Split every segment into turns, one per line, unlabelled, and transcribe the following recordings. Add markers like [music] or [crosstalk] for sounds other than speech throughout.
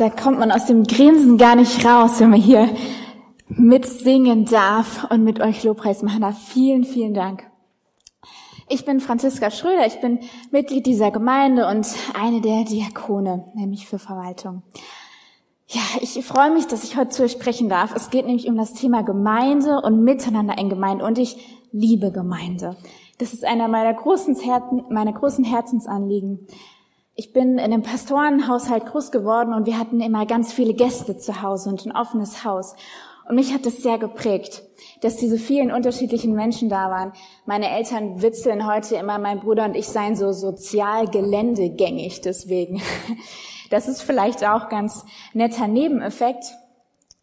Da kommt man aus dem Grinsen gar nicht raus, wenn man hier mitsingen darf und mit euch Lobpreis machen darf. Vielen, vielen Dank. Ich bin Franziska Schröder, ich bin Mitglied dieser Gemeinde und eine der Diakone, nämlich für Verwaltung. Ja, ich freue mich, dass ich heute zu euch sprechen darf. Es geht nämlich um das Thema Gemeinde und Miteinander in Gemeinde und ich liebe Gemeinde. Das ist einer meiner großen, Herzen, meiner großen Herzensanliegen. Ich bin in einem Pastorenhaushalt groß geworden und wir hatten immer ganz viele Gäste zu Hause und ein offenes Haus. Und mich hat das sehr geprägt, dass diese vielen unterschiedlichen Menschen da waren. Meine Eltern witzeln heute immer, mein Bruder und ich seien so sozial geländegängig deswegen. [laughs] Das ist vielleicht auch ganz netter Nebeneffekt.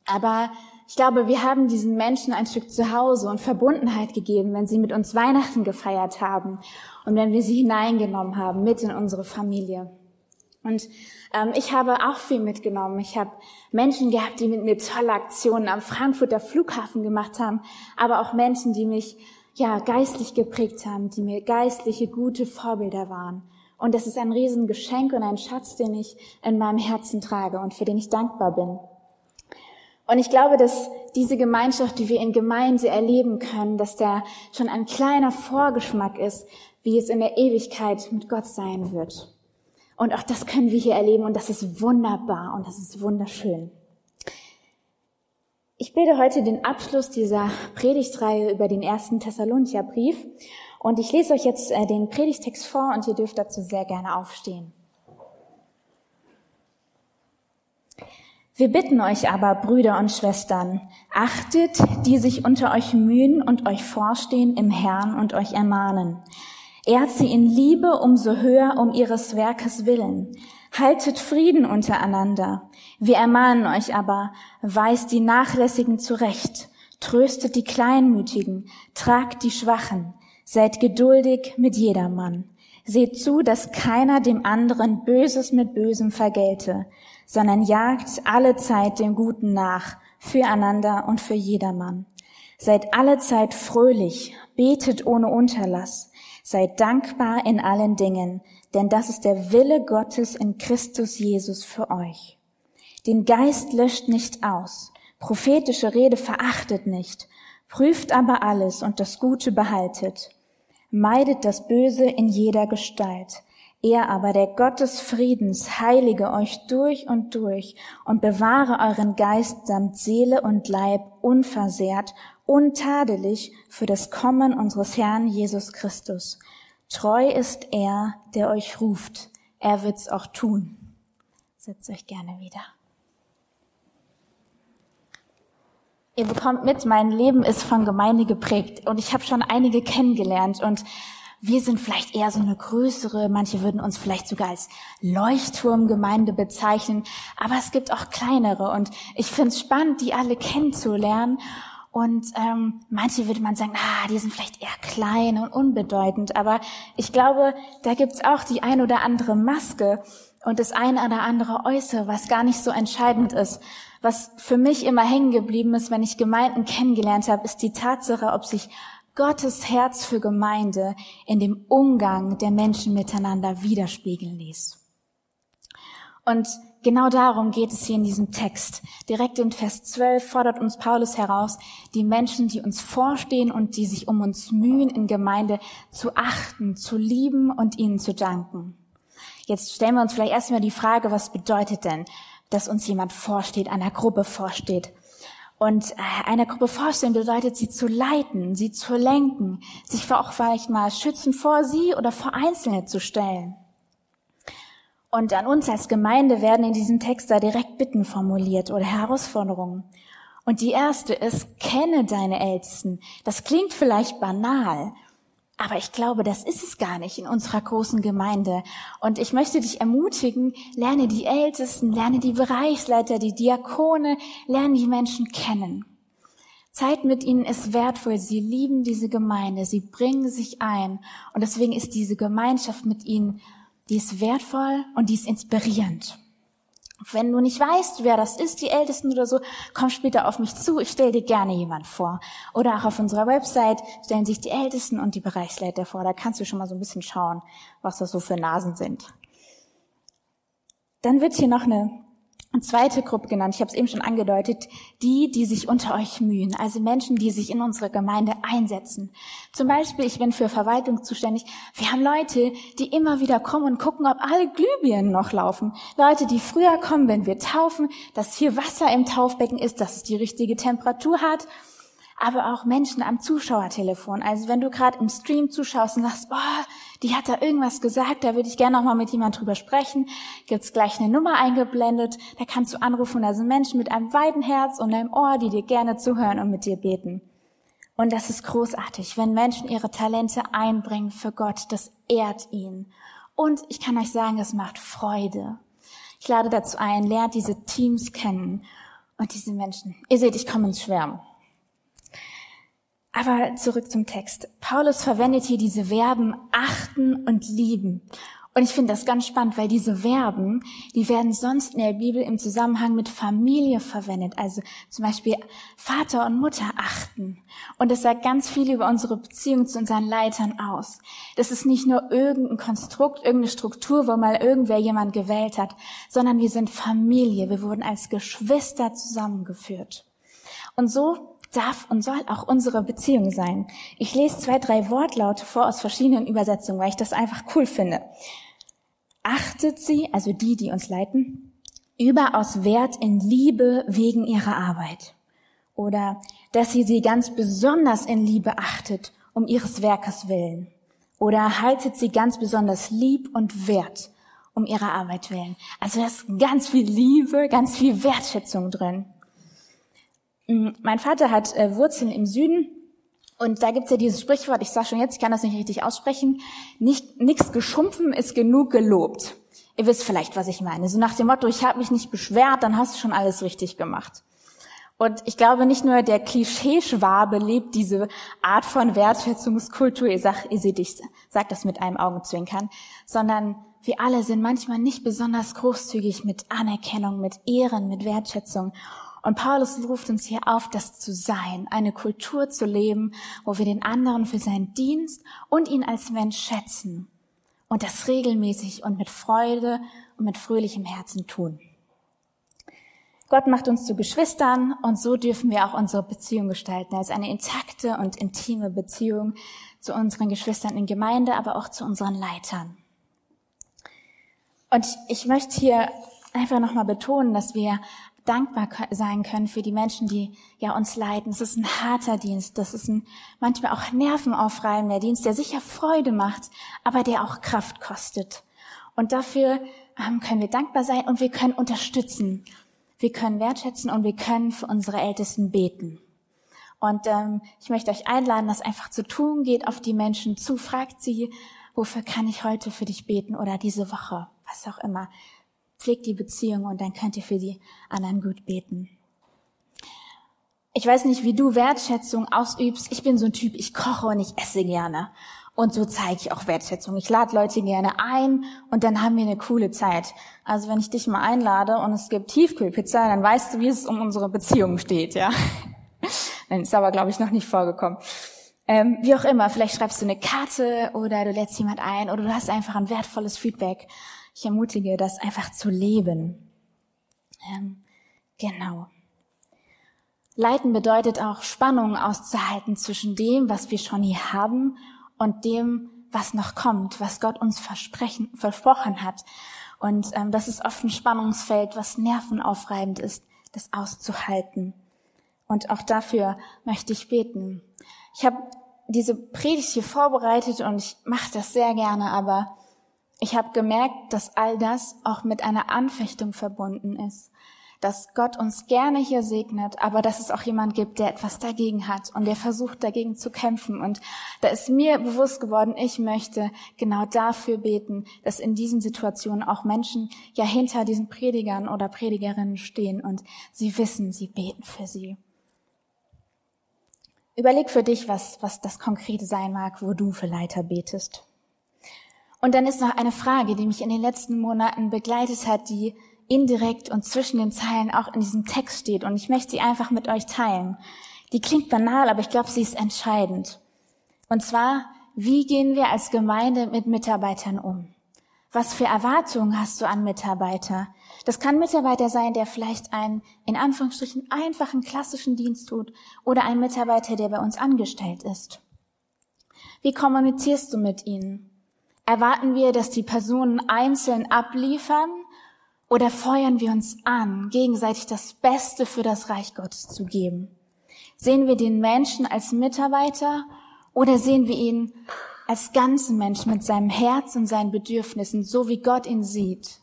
Aber ich glaube, wir haben diesen Menschen ein Stück Zuhause und Verbundenheit gegeben, wenn sie mit uns Weihnachten gefeiert haben und wenn wir sie hineingenommen haben mit in unsere Familie. Und ähm, ich habe auch viel mitgenommen. Ich habe Menschen gehabt, die mit mir tolle Aktionen am Frankfurter Flughafen gemacht haben, aber auch Menschen, die mich ja geistlich geprägt haben, die mir geistliche gute Vorbilder waren. Und das ist ein Riesengeschenk und ein Schatz, den ich in meinem Herzen trage und für den ich dankbar bin. Und ich glaube, dass diese Gemeinschaft, die wir in Gemeinde erleben können, dass da schon ein kleiner Vorgeschmack ist, wie es in der Ewigkeit mit Gott sein wird. Und auch das können wir hier erleben und das ist wunderbar und das ist wunderschön. Ich bilde heute den Abschluss dieser Predigtreihe über den ersten Thessalonicher Brief und ich lese euch jetzt äh, den Predigtext vor und ihr dürft dazu sehr gerne aufstehen. Wir bitten euch aber, Brüder und Schwestern, achtet, die sich unter euch mühen und euch vorstehen im Herrn und euch ermahnen. Ehrt sie in Liebe umso höher um ihres Werkes willen. Haltet Frieden untereinander. Wir ermahnen euch aber, weist die Nachlässigen zurecht, tröstet die Kleinmütigen, tragt die Schwachen, seid geduldig mit jedermann. Seht zu, dass keiner dem anderen Böses mit Bösem vergelte, sondern jagt alle Zeit dem Guten nach, füreinander und für jedermann. Seid alle Zeit fröhlich, betet ohne Unterlass, seid dankbar in allen Dingen, denn das ist der Wille Gottes in Christus Jesus für euch. Den Geist löscht nicht aus, prophetische Rede verachtet nicht, prüft aber alles und das Gute behaltet. Meidet das Böse in jeder Gestalt. Er aber, der Gott des Friedens, heilige euch durch und durch und bewahre euren Geist samt Seele und Leib unversehrt, untadelig für das Kommen unseres Herrn Jesus Christus. Treu ist er, der euch ruft. Er wird's auch tun. Setzt euch gerne wieder. Ihr bekommt mit, mein Leben ist von Gemeinde geprägt und ich habe schon einige kennengelernt und wir sind vielleicht eher so eine größere, manche würden uns vielleicht sogar als Leuchtturmgemeinde bezeichnen, aber es gibt auch kleinere und ich finde es spannend, die alle kennenzulernen. Und ähm, manche würde man sagen, ah, die sind vielleicht eher klein und unbedeutend, aber ich glaube, da gibt's auch die ein oder andere Maske und das ein oder andere Äußere, was gar nicht so entscheidend ist. Was für mich immer hängen geblieben ist, wenn ich Gemeinden kennengelernt habe, ist die Tatsache, ob sich Gottes Herz für Gemeinde in dem Umgang der Menschen miteinander widerspiegeln ließ. Und genau darum geht es hier in diesem Text. Direkt in Vers 12 fordert uns Paulus heraus, die Menschen, die uns vorstehen und die sich um uns mühen in Gemeinde zu achten, zu lieben und ihnen zu danken. Jetzt stellen wir uns vielleicht erstmal die Frage, was bedeutet denn, dass uns jemand vorsteht, einer Gruppe vorsteht? Und äh, einer Gruppe vorstellen bedeutet, sie zu leiten, sie zu lenken, sich auch vielleicht mal schützen vor sie oder vor Einzelne zu stellen. Und an uns als Gemeinde werden in diesem Text da direkt Bitten formuliert oder Herausforderungen. Und die erste ist, kenne deine Ältesten. Das klingt vielleicht banal, aber ich glaube, das ist es gar nicht in unserer großen Gemeinde. Und ich möchte dich ermutigen, lerne die Ältesten, lerne die Bereichsleiter, die Diakone, lerne die Menschen kennen. Zeit mit ihnen ist wertvoll. Sie lieben diese Gemeinde. Sie bringen sich ein. Und deswegen ist diese Gemeinschaft mit ihnen, die ist wertvoll und die ist inspirierend. Wenn du nicht weißt, wer das ist, die Ältesten oder so, komm später auf mich zu. Ich stelle dir gerne jemand vor. Oder auch auf unserer Website stellen sich die Ältesten und die Bereichsleiter vor. Da kannst du schon mal so ein bisschen schauen, was das so für Nasen sind. Dann wird hier noch eine zweite Gruppe genannt, ich habe es eben schon angedeutet, die, die sich unter euch mühen, also Menschen, die sich in unsere Gemeinde einsetzen. Zum Beispiel, ich bin für Verwaltung zuständig. Wir haben Leute, die immer wieder kommen und gucken, ob alle Glühbirnen noch laufen. Leute, die früher kommen, wenn wir taufen, dass hier Wasser im Taufbecken ist, dass es die richtige Temperatur hat aber auch Menschen am Zuschauertelefon. Also wenn du gerade im Stream zuschaust und sagst, boah, die hat da irgendwas gesagt, da würde ich gerne noch mal mit jemand drüber sprechen, gibt's gleich eine Nummer eingeblendet, da kannst du anrufen, da sind Menschen mit einem weiten Herz und einem Ohr, die dir gerne zuhören und mit dir beten. Und das ist großartig, wenn Menschen ihre Talente einbringen für Gott, das ehrt ihn. Und ich kann euch sagen, es macht Freude. Ich lade dazu ein, lernt diese Teams kennen und diese Menschen. Ihr seht, ich komme ins Schwärmen. Aber zurück zum Text. Paulus verwendet hier diese Verben achten und lieben. Und ich finde das ganz spannend, weil diese Verben, die werden sonst in der Bibel im Zusammenhang mit Familie verwendet. Also zum Beispiel Vater und Mutter achten. Und das sagt ganz viel über unsere Beziehung zu unseren Leitern aus. Das ist nicht nur irgendein Konstrukt, irgendeine Struktur, wo mal irgendwer jemand gewählt hat, sondern wir sind Familie. Wir wurden als Geschwister zusammengeführt. Und so darf und soll auch unsere Beziehung sein. Ich lese zwei, drei Wortlaute vor aus verschiedenen Übersetzungen, weil ich das einfach cool finde. Achtet sie, also die, die uns leiten, überaus Wert in Liebe wegen ihrer Arbeit. Oder dass sie sie ganz besonders in Liebe achtet, um ihres Werkes willen. Oder haltet sie ganz besonders lieb und wert, um ihrer Arbeit willen. Also da ist ganz viel Liebe, ganz viel Wertschätzung drin. Mm, mein Vater hat äh, Wurzeln im Süden und da gibt's ja dieses Sprichwort, ich sage schon jetzt, ich kann das nicht richtig aussprechen, nicht nichts geschumpfen ist genug gelobt. Ihr wisst vielleicht, was ich meine. So nach dem Motto, ich habe mich nicht beschwert, dann hast du schon alles richtig gemacht. Und ich glaube, nicht nur der Klischeeschwabe lebt diese Art von Wertschätzungskultur, ihr, sagt, ihr seht, ich sage das mit einem Augenzwinkern, sondern wir alle sind manchmal nicht besonders großzügig mit Anerkennung, mit Ehren, mit Wertschätzung. Und Paulus ruft uns hier auf, das zu sein, eine Kultur zu leben, wo wir den anderen für seinen Dienst und ihn als Mensch schätzen und das regelmäßig und mit Freude und mit fröhlichem Herzen tun. Gott macht uns zu Geschwistern und so dürfen wir auch unsere Beziehung gestalten, als eine intakte und intime Beziehung zu unseren Geschwistern in Gemeinde, aber auch zu unseren Leitern. Und ich, möchte hier einfach nochmal betonen, dass wir dankbar sein können für die Menschen, die ja uns leiten. Es ist ein harter Dienst. Das ist ein manchmal auch nervenaufreibender Dienst, der sicher Freude macht, aber der auch Kraft kostet. Und dafür ähm, können wir dankbar sein und wir können unterstützen. Wir können wertschätzen und wir können für unsere Ältesten beten. Und ähm, ich möchte euch einladen, das einfach zu tun. Geht auf die Menschen zu, fragt sie, wofür kann ich heute für dich beten oder diese Woche, was auch immer. Pflegt die Beziehung und dann könnt ihr für die anderen gut beten. Ich weiß nicht, wie du Wertschätzung ausübst. Ich bin so ein Typ, ich koche und ich esse gerne. Und so zeige ich auch Wertschätzung. Ich lade Leute gerne ein und dann haben wir eine coole Zeit. Also wenn ich dich mal einlade und es gibt Tiefkühlpizza, dann weißt du, wie es um unsere Beziehung steht, ja. [laughs] Dann ist aber, glaube ich, noch nicht vorgekommen. Ähm, wie auch immer, vielleicht schreibst du eine Karte oder du lädst jemand ein oder du hast einfach ein wertvolles Feedback. Ich ermutige, das einfach zu leben. Ähm, genau. Leiten bedeutet auch Spannung auszuhalten zwischen dem, was wir schon hier haben und dem, was noch kommt, was Gott uns versprechen, versprochen hat. Und ähm, das ist oft ein Spannungsfeld, was nervenaufreibend ist, das auszuhalten. Und auch dafür möchte ich beten. Ich habe diese Predigt hier vorbereitet und ich mache das sehr gerne, aber ich habe gemerkt, dass all das auch mit einer Anfechtung verbunden ist. Dass Gott uns gerne hier segnet, aber dass es auch jemand gibt, der etwas dagegen hat und der versucht dagegen zu kämpfen. Und da ist mir bewusst geworden, ich möchte genau dafür beten, dass in diesen Situationen auch Menschen ja hinter diesen Predigern oder Predigerinnen stehen und sie wissen, sie beten für sie. Überleg für dich, was, was das Konkrete sein mag, wo du für Leiter betest. Und dann ist noch eine Frage, die mich in den letzten Monaten begleitet hat, die indirekt und zwischen den Zeilen auch in diesem Text steht. Und ich möchte sie einfach mit euch teilen. Die klingt banal, aber ich glaube, sie ist entscheidend. Und zwar, wie gehen wir als Gemeinde mit Mitarbeitern um? Was für Erwartungen hast du an Mitarbeiter? Das kann Mitarbeiter sein, der vielleicht einen, in Anführungsstrichen, einfachen klassischen Dienst tut oder ein Mitarbeiter, der bei uns angestellt ist. Wie kommunizierst du mit ihnen? Erwarten wir, dass die Personen einzeln abliefern oder feuern wir uns an, gegenseitig das Beste für das Reich Gottes zu geben? Sehen wir den Menschen als Mitarbeiter oder sehen wir ihn als ganzen Menschen mit seinem Herz und seinen Bedürfnissen, so wie Gott ihn sieht?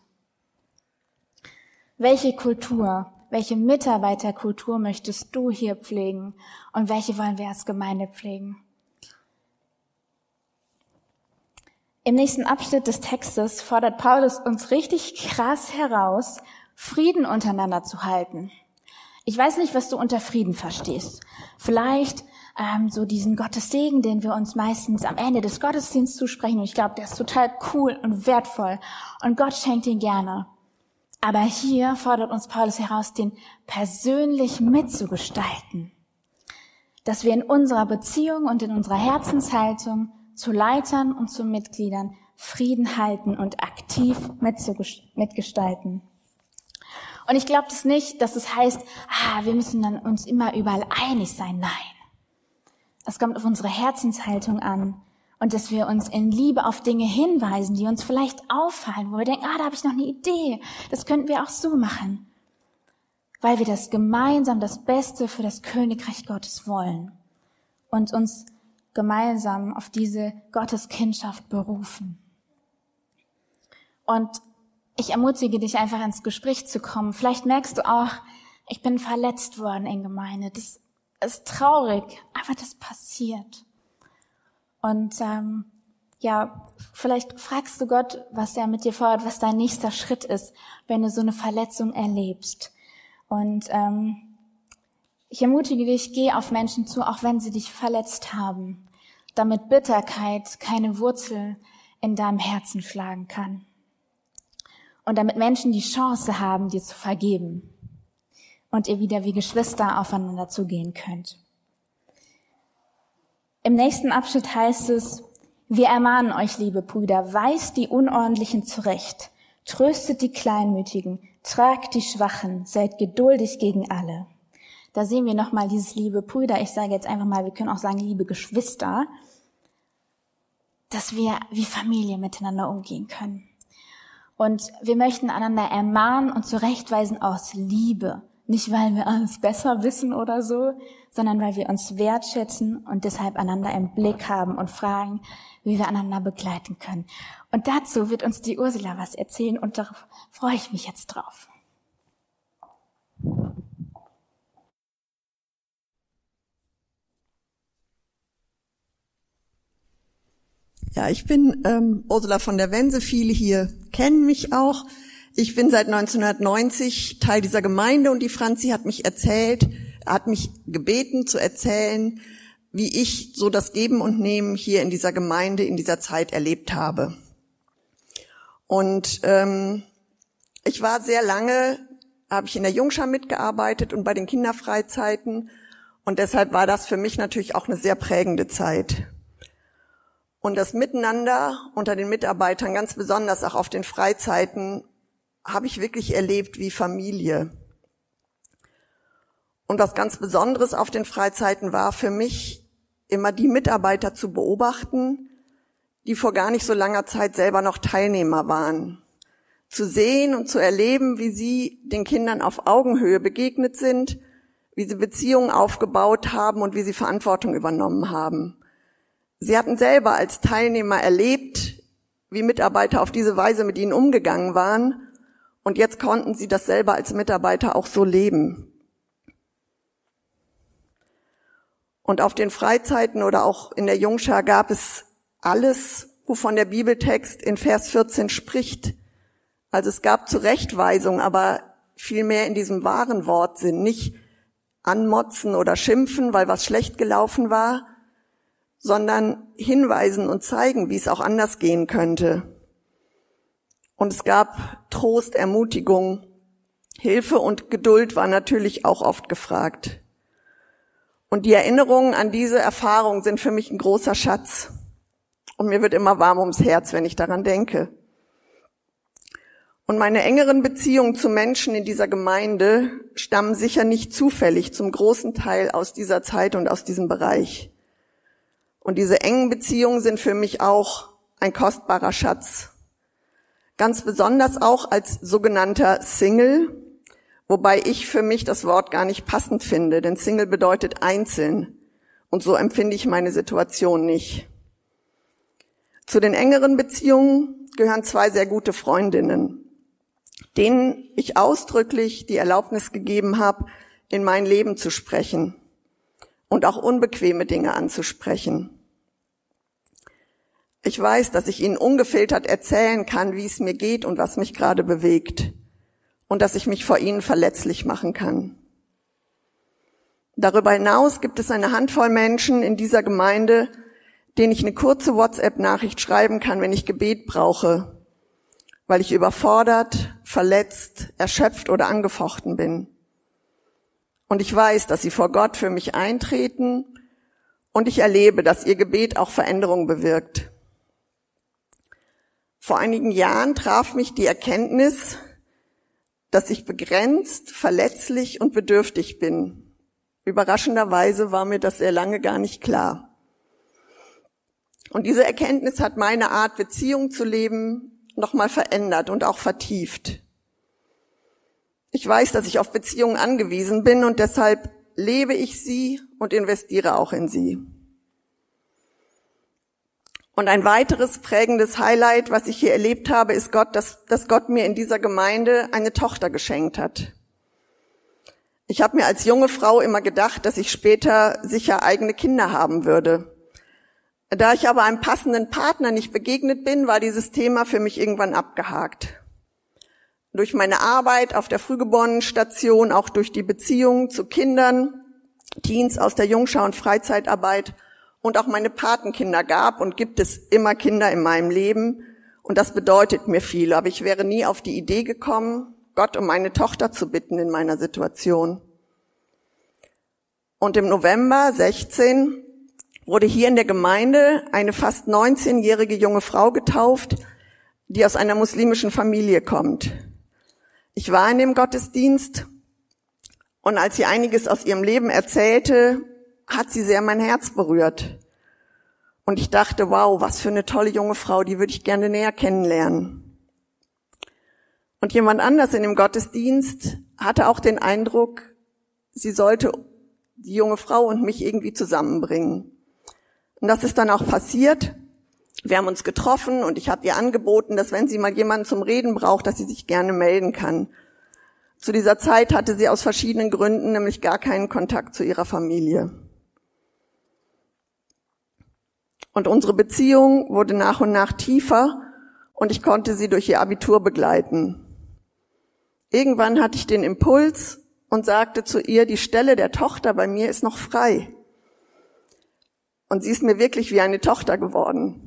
Welche Kultur, welche Mitarbeiterkultur möchtest du hier pflegen und welche wollen wir als Gemeinde pflegen? Im nächsten Abschnitt des Textes fordert Paulus uns richtig krass heraus, Frieden untereinander zu halten. Ich weiß nicht, was du unter Frieden verstehst. Vielleicht ähm, so diesen Gottessegen, den wir uns meistens am Ende des Gottesdienstes zusprechen. Und ich glaube, der ist total cool und wertvoll. Und Gott schenkt ihn gerne. Aber hier fordert uns Paulus heraus, den persönlich mitzugestalten. Dass wir in unserer Beziehung und in unserer Herzenshaltung zu Leitern und zu Mitgliedern Frieden halten und aktiv mitgestalten. Und ich glaube das nicht, dass es heißt, ah, wir müssen dann uns immer überall einig sein. Nein. Es kommt auf unsere Herzenshaltung an und dass wir uns in Liebe auf Dinge hinweisen, die uns vielleicht auffallen, wo wir denken, ah, da habe ich noch eine Idee. Das könnten wir auch so machen. Weil wir das gemeinsam das Beste für das Königreich Gottes wollen und uns gemeinsam auf diese Gotteskindschaft berufen. Und ich ermutige dich einfach ins Gespräch zu kommen. Vielleicht merkst du auch, ich bin verletzt worden in Gemeinde. Das ist traurig, aber das passiert. Und ähm, ja, vielleicht fragst du Gott, was er mit dir vorhat, was dein nächster Schritt ist, wenn du so eine Verletzung erlebst. Und ähm, ich ermutige dich, geh auf Menschen zu, auch wenn sie dich verletzt haben, damit Bitterkeit keine Wurzel in deinem Herzen schlagen kann. Und damit Menschen die Chance haben, dir zu vergeben und ihr wieder wie Geschwister aufeinander zugehen könnt. Im nächsten Abschnitt heißt es, wir ermahnen euch, liebe Brüder, weist die Unordentlichen zurecht, tröstet die Kleinmütigen, tragt die Schwachen, seid geduldig gegen alle. Da sehen wir nochmal dieses liebe Brüder. Ich sage jetzt einfach mal, wir können auch sagen liebe Geschwister, dass wir wie Familie miteinander umgehen können. Und wir möchten einander ermahnen und zurechtweisen aus Liebe. Nicht, weil wir alles besser wissen oder so, sondern weil wir uns wertschätzen und deshalb einander im Blick haben und fragen, wie wir einander begleiten können. Und dazu wird uns die Ursula was erzählen und darauf freue ich mich jetzt drauf.
Ja, ich bin ähm, Ursula von der Wense. Viele hier kennen mich auch. Ich bin seit 1990 Teil dieser Gemeinde und die Franzi hat mich erzählt, hat mich gebeten zu erzählen, wie ich so das Geben und Nehmen hier in dieser Gemeinde in dieser Zeit erlebt habe. Und ähm, ich war sehr lange, habe ich in der Jungschar mitgearbeitet und bei den Kinderfreizeiten und deshalb war das für mich natürlich auch eine sehr prägende Zeit. Und das Miteinander unter den Mitarbeitern, ganz besonders auch auf den Freizeiten, habe ich wirklich erlebt wie Familie. Und was ganz Besonderes auf den Freizeiten war für mich, immer die Mitarbeiter zu beobachten, die vor gar nicht so langer Zeit selber noch Teilnehmer waren. Zu sehen und zu erleben, wie sie den Kindern auf Augenhöhe begegnet sind, wie sie Beziehungen aufgebaut haben und wie sie Verantwortung übernommen haben. Sie hatten selber als Teilnehmer erlebt, wie Mitarbeiter auf diese Weise mit ihnen umgegangen waren. Und jetzt konnten sie das selber als Mitarbeiter auch so leben. Und auf den Freizeiten oder auch in der Jungschar gab es alles, wovon der Bibeltext in Vers 14 spricht. Also es gab Zurechtweisung, aber vielmehr in diesem wahren Wortsinn, nicht anmotzen oder schimpfen, weil was schlecht gelaufen war, sondern hinweisen und zeigen, wie es auch anders gehen könnte. Und es gab Trost, Ermutigung, Hilfe und Geduld war natürlich auch oft gefragt. Und die Erinnerungen an diese Erfahrung sind für mich ein großer Schatz. Und mir wird immer warm ums Herz, wenn ich daran denke. Und meine engeren Beziehungen zu Menschen in dieser Gemeinde stammen sicher nicht zufällig zum großen Teil aus dieser Zeit und aus diesem Bereich. Und diese engen Beziehungen sind für mich auch ein kostbarer Schatz. Ganz besonders auch als sogenannter Single, wobei ich für mich das Wort gar nicht passend finde, denn Single bedeutet einzeln. Und so empfinde ich meine Situation nicht. Zu den engeren Beziehungen gehören zwei sehr gute Freundinnen denen ich ausdrücklich die Erlaubnis gegeben habe, in mein Leben zu sprechen und auch unbequeme Dinge anzusprechen. Ich weiß, dass ich ihnen ungefiltert erzählen kann, wie es mir geht und was mich gerade bewegt und dass ich mich vor ihnen verletzlich machen kann. Darüber hinaus gibt es eine Handvoll Menschen in dieser Gemeinde, denen ich eine kurze WhatsApp-Nachricht schreiben kann, wenn ich Gebet brauche weil ich überfordert, verletzt, erschöpft oder angefochten bin. Und ich weiß, dass sie vor Gott für mich eintreten und ich erlebe, dass ihr Gebet auch Veränderung bewirkt. Vor einigen Jahren traf mich die Erkenntnis, dass ich begrenzt, verletzlich und bedürftig bin. Überraschenderweise war mir das sehr lange gar nicht klar. Und diese Erkenntnis hat meine Art, Beziehung zu leben, nochmal verändert und auch vertieft. Ich weiß, dass ich auf Beziehungen angewiesen bin und deshalb lebe ich sie und investiere auch in sie. Und ein weiteres prägendes Highlight, was ich hier erlebt habe, ist Gott, dass, dass Gott mir in dieser Gemeinde eine Tochter geschenkt hat. Ich habe mir als junge Frau immer gedacht, dass ich später sicher eigene Kinder haben würde. Da ich aber einem passenden Partner nicht begegnet bin, war dieses Thema für mich irgendwann abgehakt. Durch meine Arbeit auf der Frühgeborenenstation, auch durch die Beziehungen zu Kindern, Teens aus der Jungschau- und Freizeitarbeit und auch meine Patenkinder gab und gibt es immer Kinder in meinem Leben. Und das bedeutet mir viel. Aber ich wäre nie auf die Idee gekommen, Gott um meine Tochter zu bitten in meiner Situation. Und im November 16 wurde hier in der Gemeinde eine fast 19-jährige junge Frau getauft, die aus einer muslimischen Familie kommt. Ich war in dem Gottesdienst und als sie einiges aus ihrem Leben erzählte, hat sie sehr mein Herz berührt. Und ich dachte, wow, was für eine tolle junge Frau, die würde ich gerne näher kennenlernen. Und jemand anders in dem Gottesdienst hatte auch den Eindruck, sie sollte die junge Frau und mich irgendwie zusammenbringen. Und das ist dann auch passiert. Wir haben uns getroffen und ich habe ihr angeboten, dass wenn sie mal jemanden zum Reden braucht, dass sie sich gerne melden kann. Zu dieser Zeit hatte sie aus verschiedenen Gründen nämlich gar keinen Kontakt zu ihrer Familie. Und unsere Beziehung wurde nach und nach tiefer und ich konnte sie durch ihr Abitur begleiten. Irgendwann hatte ich den Impuls und sagte zu ihr, die Stelle der Tochter bei mir ist noch frei. Und sie ist mir wirklich wie eine Tochter geworden.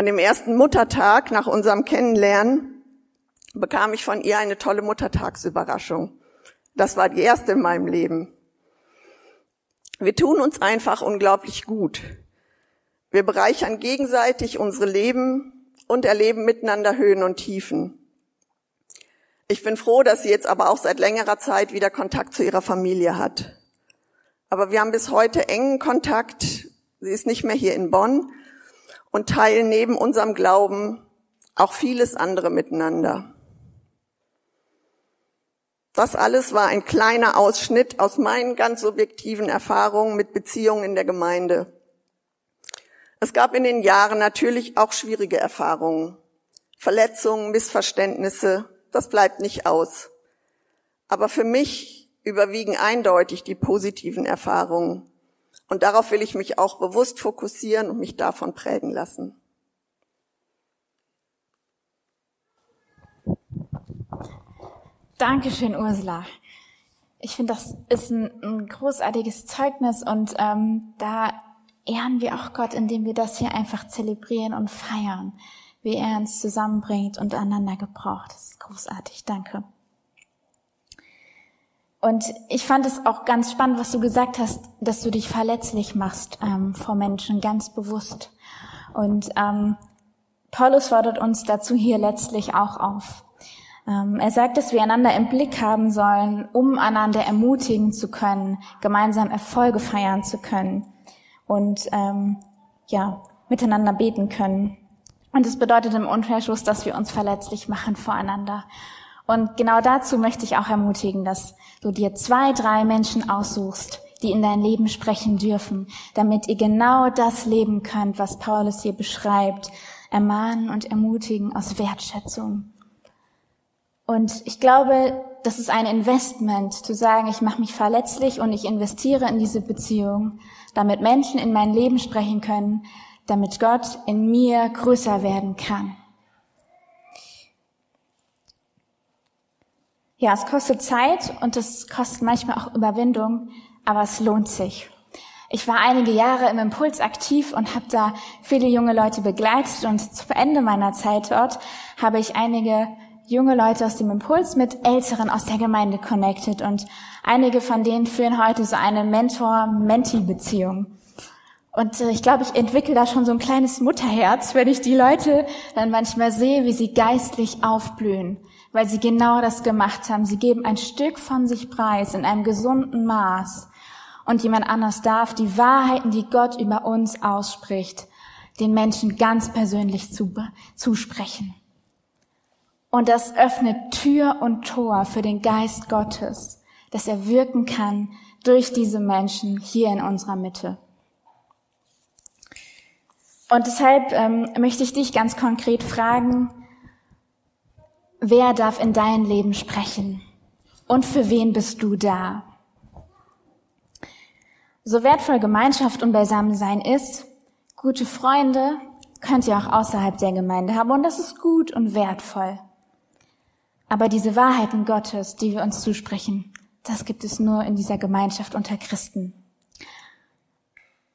An dem ersten Muttertag nach unserem Kennenlernen bekam ich von ihr eine tolle Muttertagsüberraschung. Das war die erste in meinem Leben. Wir tun uns einfach unglaublich gut. Wir bereichern gegenseitig unsere Leben und erleben miteinander Höhen und Tiefen. Ich bin froh, dass sie jetzt aber auch seit längerer Zeit wieder Kontakt zu ihrer Familie hat. Aber wir haben bis heute engen Kontakt. Sie ist nicht mehr hier in Bonn und teilen neben unserem Glauben auch vieles andere miteinander. Das alles war ein kleiner Ausschnitt aus meinen ganz subjektiven Erfahrungen mit Beziehungen in der Gemeinde. Es gab in den Jahren natürlich auch schwierige Erfahrungen. Verletzungen, Missverständnisse, das bleibt nicht aus. Aber für mich überwiegen eindeutig die positiven Erfahrungen. Und darauf will ich mich auch bewusst fokussieren und mich davon prägen lassen.
Dankeschön, Ursula. Ich finde, das ist ein, ein, großartiges Zeugnis und ähm, da ehren wir auch Gott, indem wir das hier einfach zelebrieren und feiern, wie er uns zusammenbringt und einander gebraucht. Das ist großartig. Danke. Und ich fand es auch ganz spannend, was du gesagt hast, dass du dich verletzlich machst ähm, vor Menschen, ganz bewusst. Und ähm, Paulus fordert uns dazu hier letztlich auch auf. Ähm, er sagt, dass wir einander im Blick haben sollen, um einander ermutigen zu können, gemeinsam Erfolge feiern zu können und ähm, ja miteinander beten können. Und es bedeutet im Umkehrschluss, dass wir uns verletzlich machen voreinander. Und genau dazu möchte ich auch ermutigen, dass du dir zwei, drei Menschen aussuchst, die in dein Leben sprechen dürfen, damit ihr genau das leben könnt, was Paulus hier beschreibt. Ermahnen und ermutigen aus Wertschätzung. Und ich glaube, das ist ein Investment, zu sagen, ich mache mich verletzlich und ich investiere in diese Beziehung, damit Menschen in mein Leben sprechen können, damit Gott in mir größer werden kann. Ja, es kostet Zeit und es kostet manchmal auch Überwindung, aber es lohnt sich. Ich war einige Jahre im Impuls aktiv und habe da viele junge Leute begleitet und zu Ende meiner Zeit dort habe ich einige junge Leute aus dem Impuls mit Älteren aus der Gemeinde connected und einige von denen führen heute so eine Mentor-Menti-Beziehung. Und äh, ich glaube, ich entwickle da schon so ein kleines Mutterherz, wenn ich die Leute dann manchmal sehe, wie sie geistlich aufblühen, weil sie genau das gemacht haben. Sie geben ein Stück von sich preis in einem gesunden Maß. Und jemand anders darf die Wahrheiten, die Gott über uns ausspricht, den Menschen ganz persönlich zu, zusprechen. Und das öffnet Tür und Tor für den Geist Gottes, dass er wirken kann durch diese Menschen hier in unserer Mitte. Und deshalb ähm, möchte ich dich ganz konkret fragen, wer darf in dein Leben sprechen? Und für wen bist du da? So wertvoll Gemeinschaft und Beisammensein ist, gute Freunde könnt ihr auch außerhalb der Gemeinde haben und das ist gut und wertvoll. Aber diese Wahrheiten Gottes, die wir uns zusprechen, das gibt es nur in dieser Gemeinschaft unter Christen.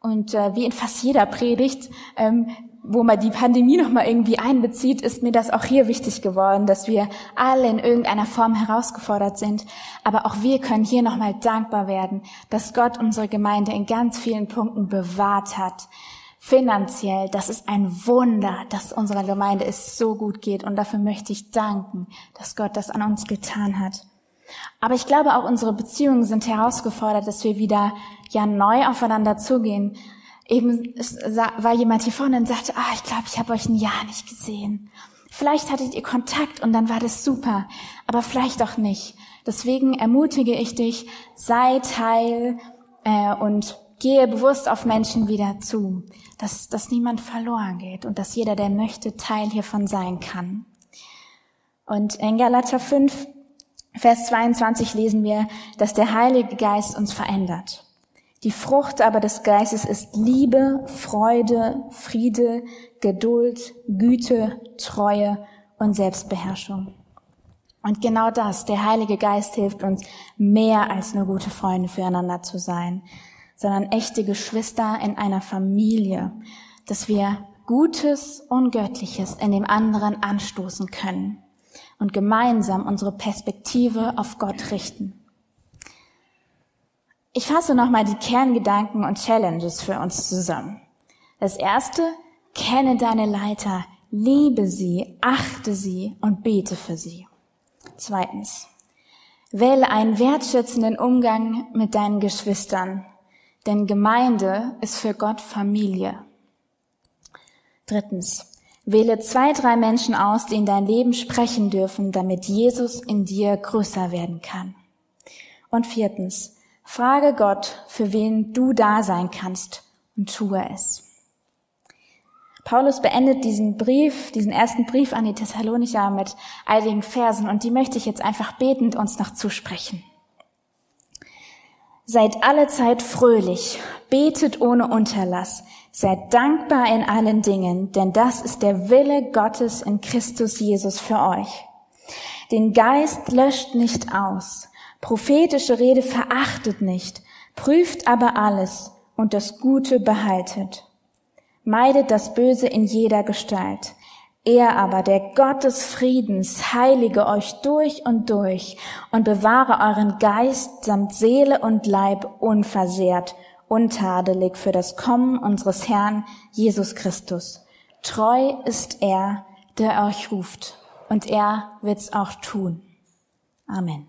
Und äh, wie in fast jeder Predigt, ähm, wo man die Pandemie nochmal irgendwie einbezieht, ist mir das auch hier wichtig geworden, dass wir alle in irgendeiner Form herausgefordert sind. Aber auch wir können hier nochmal dankbar werden, dass Gott unsere Gemeinde in ganz vielen Punkten bewahrt hat, finanziell. Das ist ein Wunder, dass unserer Gemeinde es so gut geht. Und dafür möchte ich danken, dass Gott das an uns getan hat. Aber ich glaube, auch unsere Beziehungen sind herausgefordert, dass wir wieder ja neu aufeinander zugehen. Eben war jemand hier vorne und sagte, ah, ich glaube, ich habe euch ein Jahr nicht gesehen. Vielleicht hattet ihr Kontakt und dann war das super, aber vielleicht auch nicht. Deswegen ermutige ich dich, sei Teil äh, und gehe bewusst auf Menschen wieder zu, dass, dass niemand verloren geht und dass jeder, der möchte, Teil hiervon sein kann. Und in Galater 5, Vers 22 lesen wir, dass der Heilige Geist uns verändert. Die Frucht aber des Geistes ist Liebe, Freude, Friede, Geduld, Güte, Treue und Selbstbeherrschung. Und genau das, der Heilige Geist hilft uns, mehr als nur gute Freunde füreinander zu sein sondern echte Geschwister in einer Familie, dass wir Gutes und Göttliches in dem anderen anstoßen können und gemeinsam unsere Perspektive auf Gott richten. Ich fasse nochmal die Kerngedanken und Challenges für uns zusammen. Das erste, kenne deine Leiter, liebe sie, achte sie und bete für sie. Zweitens, wähle einen wertschätzenden Umgang mit deinen Geschwistern denn Gemeinde ist für Gott Familie. Drittens. Wähle zwei, drei Menschen aus, die in dein Leben sprechen dürfen, damit Jesus in dir größer werden kann. Und viertens. Frage Gott, für wen du da sein kannst und tue es. Paulus beendet diesen Brief, diesen ersten Brief an die Thessalonicher mit einigen Versen und die möchte ich jetzt einfach betend uns noch zusprechen. Seid alle Zeit fröhlich, betet ohne Unterlass, seid dankbar in allen Dingen, denn das ist der Wille Gottes in Christus Jesus für euch. Den Geist löscht nicht aus, prophetische Rede verachtet nicht, prüft aber alles und das Gute behaltet. Meidet das Böse in jeder Gestalt. Er aber, der Gott des Friedens, heilige euch durch und durch und bewahre euren Geist samt Seele und Leib unversehrt, untadelig für das Kommen unseres Herrn Jesus Christus. Treu ist er, der euch ruft, und er wird's auch tun. Amen.